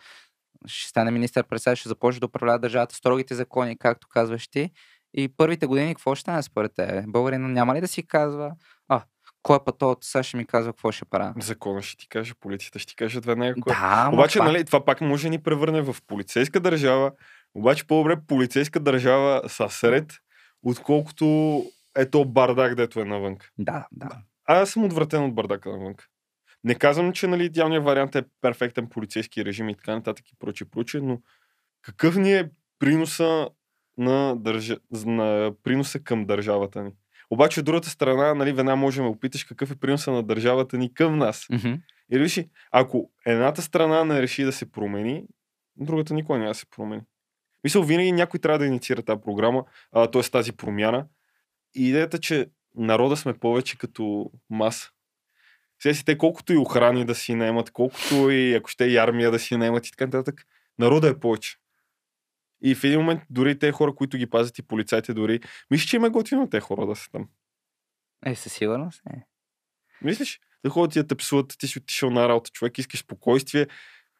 ще стане министър председател, ще започне да управлява държавата строгите закони, както казваш ти. И първите години какво ще стане според тебе? Българина няма ли да си казва, а, кой е път то сега ще ми казва какво ще правя? Закона ще ти каже, полицията ще ти каже веднага кое. Да, Обаче, пак- нали, това пак може да ни превърне в полицейска държава, обаче по-добре полицейска държава са сред, отколкото е то бардак, дето е навън. Да, да. Аз съм отвратен от бардака навън. Не казвам, че нали, идеалният вариант е перфектен полицейски режим и така нататък и прочее, прочее, но какъв ни е приноса на, държа... на приноса към държавата ни? Обаче от другата страна, нали, веднага можем да опиташ какъв е приноса на държавата ни към нас. Мгм. И реши, ако едната страна не реши да се промени, другата никога няма да се промени. Мисля, винаги някой трябва да инициира тази програма, т.е. тази промяна. И идеята, че народа сме повече като маса. Сега си те колкото и охрани да си наемат, колкото и ако ще и армия да си наемат и така нататък, народа е повече. И в един момент дори те хора, които ги пазят и полицайите дори, мисля, че им е готино те хора да са там. Е, със сигурност е. Мислиш? Да ходят и да те псуват, ти си отишъл на работа, човек, искаш спокойствие.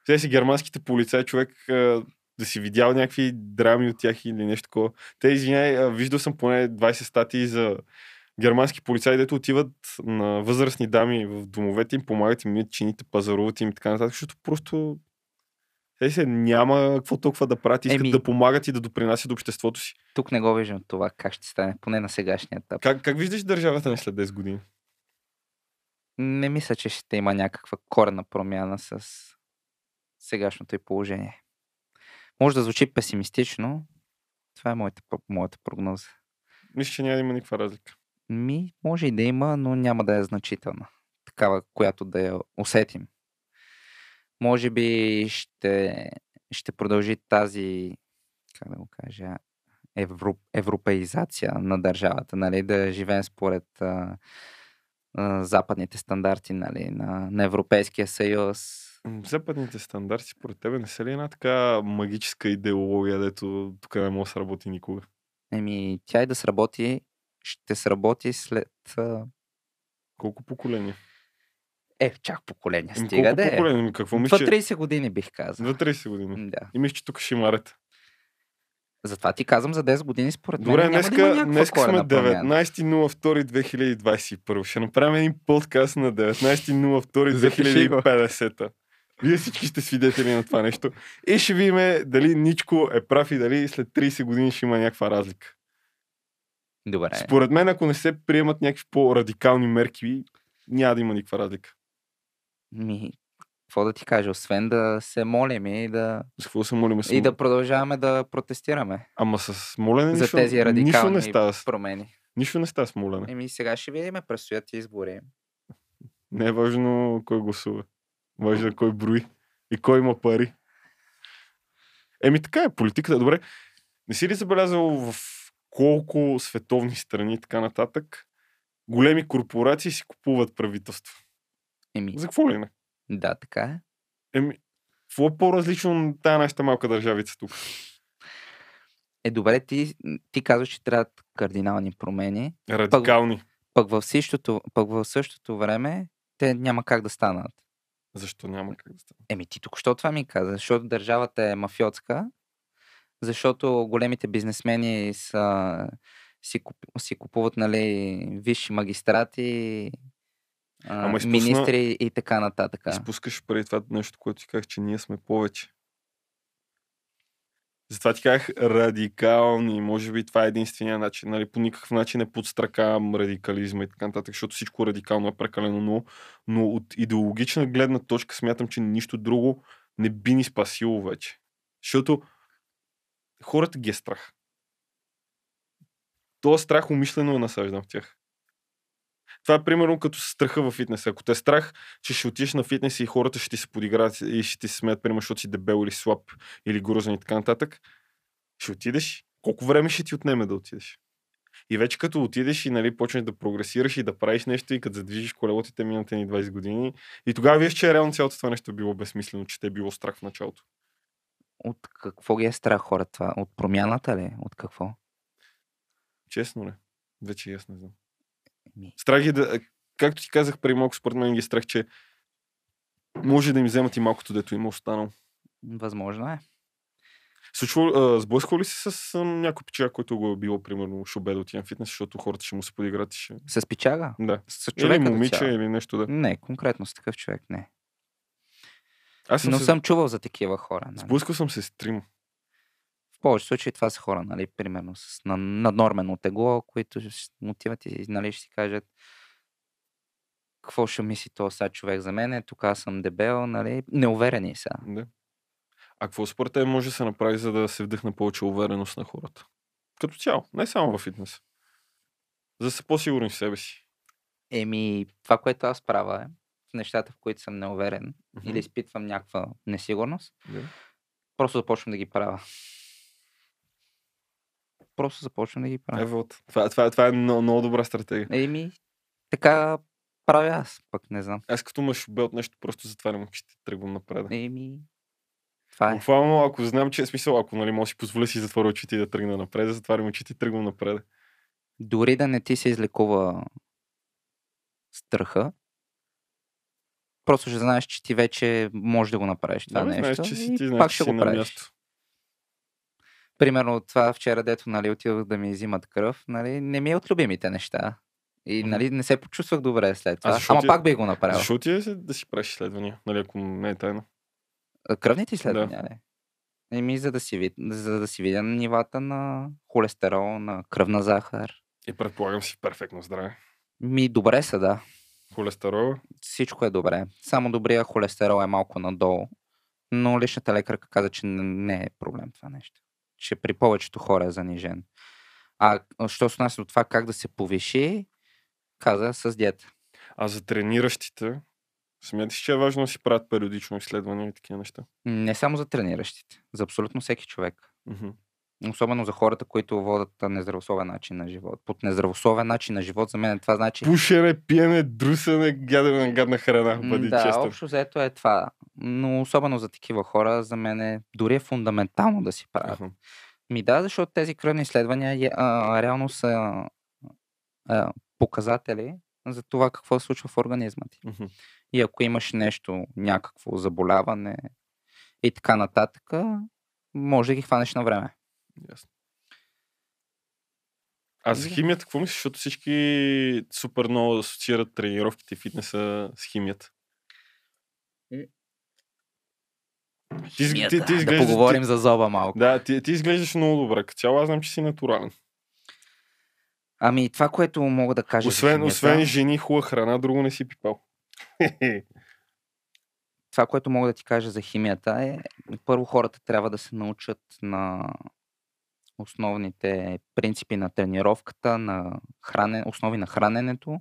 Сега си германските полицаи, човек, да си видял някакви драми от тях или нещо такова. Те, извиняй, виждал съм поне 20 статии за германски полицаи, дето отиват на възрастни дами в домовете им, помагат им, мият чините, пазаруват им и така нататък, защото просто Е, се, няма какво толкова да прати, искат Еми- да помагат и да допринасят обществото си. Тук не го виждам това как ще стане, поне на сегашния етап. Как, как виждаш държавата ни след 10 години? Не мисля, че ще има някаква корена промяна с сегашното и положение. Може да звучи песимистично. Това е моята, моята прогноза. Мисля, че няма да има никаква разлика. Ми, може и да има, но няма да е значителна. Такава, която да я усетим. Може би ще, ще продължи тази, как да го кажа, евро, европеизация на държавата, нали, да живеем според а, а, западните стандарти нали, на, на Европейския съюз. Западните стандарти, според тебе, не са ли една така магическа идеология, дето тук не може да се работи никога? Еми, тя и да сработи, ще сработи след... Колко поколения? Е, чак поколение. Ами, Стига колко да е. поколения? Ами, какво За мисля? 30 години бих казал. За 30 години. Да. И мисля, че тук ще има ред. Затова ти казвам за 10 години според мен Добре, днеска, да днеска сме корена промяна. 19.02.2021. Ще направим един подкаст на 19.02.2050. Запиши Вие всички сте свидетели на това нещо. И ще видим дали Ничко е прав и дали след 30 години ще има някаква разлика. Добре. Според мен, ако не се приемат някакви по-радикални мерки, няма да има никаква разлика. Ми, какво да ти кажа, освен да се молим и да, За какво се молим? и да продължаваме да протестираме Ама с молене за нищо, тези нищо радикални не става. с- промени. Нищо не става с молене. Еми сега ще видим, предстоят избори. Не е важно кой гласува. Важно е кой брои и кой има пари. Еми така е, политиката. Добре, не си ли забелязал в колко световни страни и така нататък големи корпорации си купуват правителство? Еми, За какво ли не? да, така е. Еми, какво е по-различно на тая нашата малка държавица тук? Е, добре, ти, ти казваш, че трябват кардинални промени, Радикални. пък в, същото, пък в същото време те няма как да станат. Защо няма как да стане? Еми ти тук що това ми каза? Защото държавата е мафиотска, защото големите бизнесмени са, си, куп, си купуват нали, висши магистрати, Ама изпусна- министри и така нататък. Изпускаш преди това нещо, което ти казах, че ние сме повече. Затова ти казах радикални. Може би това е единствения начин. Нали? По никакъв начин не подстракавам радикализма и така нататък, защото всичко радикално е прекалено много. Но от идеологична гледна точка смятам, че нищо друго не би ни спасило вече. Защото хората ги е страх. Този страх умишлено е насаждан в тях. Това е примерно като с страха във фитнеса. Ако те е страх, че ще отидеш на фитнес и хората ще ти се подиграват и ще ти се смеят, примерно, защото си дебел или слаб или грозен и така нататък, ще отидеш. Колко време ще ти отнеме да отидеш? И вече като отидеш и нали, почнеш да прогресираш и да правиш нещо и като задвижиш колелото и те минат ни 20 години. И тогава виж, че реално цялото това нещо е било безсмислено, че те е било страх в началото. От какво ги е страх хора това? От промяната ли? От какво? Честно ли? Вече и аз не знам. Ми, Страх е да... Както ти казах преди малко, според мен ги е страх, че може да им вземат и малкото, дето има останало. възможно е. Случва, сблъсква ли се с а, някой печага, който го е било, примерно, шубе да на фитнес, защото хората ще му се подиграт и ще... С пичага? Да. С Или човека като момиче, или нещо да. Не, конкретно с такъв човек не. Аз съм Но се... съм чувал за такива хора. Нали? Сблъскал съм се с трима. В повече случаи това са хора, нали, примерно с на- наднормено тегло, които отиват и нали, ще си кажат какво ще мисли този сега човек за мен, тук аз съм дебел, нали, неуверени са. Да. А какво според теб може да се направи, за да се вдъхне повече увереност на хората? Като цяло, не само във фитнес. За да са по-сигурни в себе си. Еми, това, което аз правя е, в нещата, в които съм неуверен Мгм. или изпитвам някаква несигурност, Да. просто започвам да ги правя. Просто започвам да ги правя. Е, вот. Това, това, това е много, много добра стратегия. Еми, така правя аз, пък не знам. Аз като ме шубе от нещо, просто затварям очите и тръгвам напред. Еми, това е. Буквално, ако знам, че е смисъл, ако нали, може си позволя си затворя очите и да тръгна напред, затварям очите и тръгвам напред. Дори да не ти се излекува страха, просто ще знаеш, че ти вече можеш да го направиш това Да, нещо знаеш, че си ти знаеш, пак ще го правиш. място. Примерно това вчера, дето нали, отидох да ми взимат кръв, нали, не ми е от любимите неща. И нали, не се почувствах добре след това. защо Ама ти- пак бих го направил. Защо ти е да си правиш изследвания, нали, ако не е тайна? А, Кръвните изследвания, ли? Еми, за да, си, вид- за да си видя нивата на холестерол, на кръвна захар. И предполагам си перфектно здраве. Ми, добре са, да. Холестерол. Всичко е добре. Само добрия холестерол е малко надолу. Но личната лекарка каза, че не е проблем това нещо. Че при повечето хора е занижен. А що се отнася до това как да се повиши, каза с диета. А за трениращите, смяташ, че е важно да си правят периодично изследвания и такива неща? Не само за трениращите, за абсолютно всеки човек. Мгм. Особено за хората, които водят нездравословен начин на живот. Под нездравословен начин на живот за мен това значи... Пушене, пиене, друсане, гадене на гадна храна. Бъди да, честен. общо взето е това. Но особено за такива хора, за мен е дори е фундаментално да си правят. Аха. Ми да, защото тези кръвни изследвания а, реално са а, показатели за това какво се случва в организма ти. И ако имаш нещо, някакво заболяване и така нататък, може да ги хванеш на време. Ясно. А за Да. химията, какво мислиш? Защото всички супер много асоциират тренировките и фитнеса с химията. Ти, из- ти, ти, да изглеждаш, поговорим ти, за зоба малко. да, ти, ти изглеждаш много добре. Като цяло аз знам, че си натурален. Ами това, което мога да кажа за Освен, химията, освен жени, хубава храна, друго не си пипал. това, което мога да ти кажа за химията е, първо хората трябва да се научат на основните принципи на тренировката, на хранен, основи на храненето,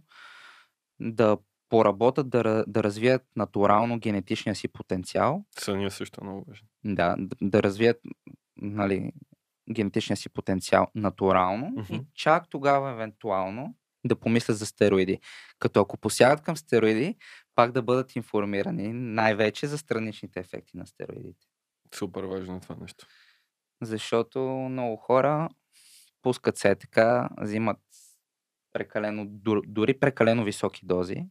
да поработят, да, да развият натурално генетичния си потенциал, Съня също е много важен. да, д- да развият нали, генетичния си потенциал натурално и Мгм. чак тогава евентуално да помислят за стероиди. Като ако посягат към стероиди, пак да бъдат информирани най-вече за страничните ефекти на стероидите. Супер важно е това нещо. Защото много хора пускат се така, взимат прекалено, дори прекалено високи дози.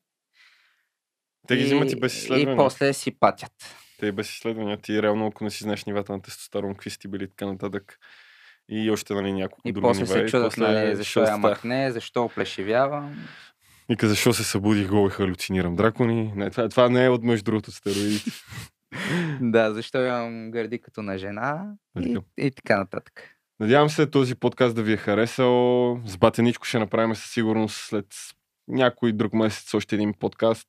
Те ги взимат и без изследвания. И после си патят. Те и без изследвания. Ти реално, ако не си знаеш нивата на тестостерон, какви са ти били и така нататък. И още нали, няколко И други после нива. се и чудят, после нали, защо я махне, защо оплешивявам. Вика, защо се събудих гол и халюцинирам дракони. Не, това, това не е от между другото стероидите. Да, защо имам гърди като на жена и, Така. и така нататък. Надявам се този подкаст да ви е харесал. С Батеничко ще направим със сигурност след някой друг месец още един подкаст.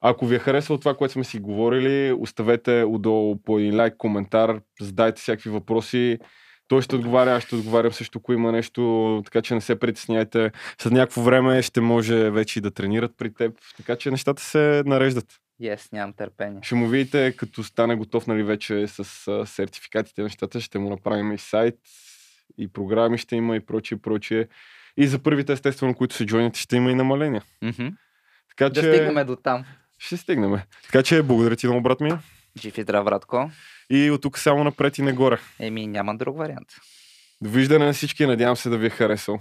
Ако ви е харесало това, което сме си говорили, оставете отдолу по един лайк, коментар, задайте всякакви въпроси. Той ще отговаря, аз ще отговарям също, ако има нещо, така че не се притесняйте. След някакво време ще може вече и да тренират при теб, така че нещата се нареждат. Yes, нямам търпение. Ще му видите, като стане готов нали, вече с а, сертификатите нещата, ще му направим и сайт, и програми ще има, и прочие, прочие. И за първите, естествено, които се джойнят, ще има и намаления. Мгм. Така Да че... стигнем до там. Ще стигнем. Така че благодаря ти много, брат ми. Жив и здрав, братко. И от тук само напред и нагоре. Еми, няма друг вариант. Довиждане на всички, надявам се да ви е харесал.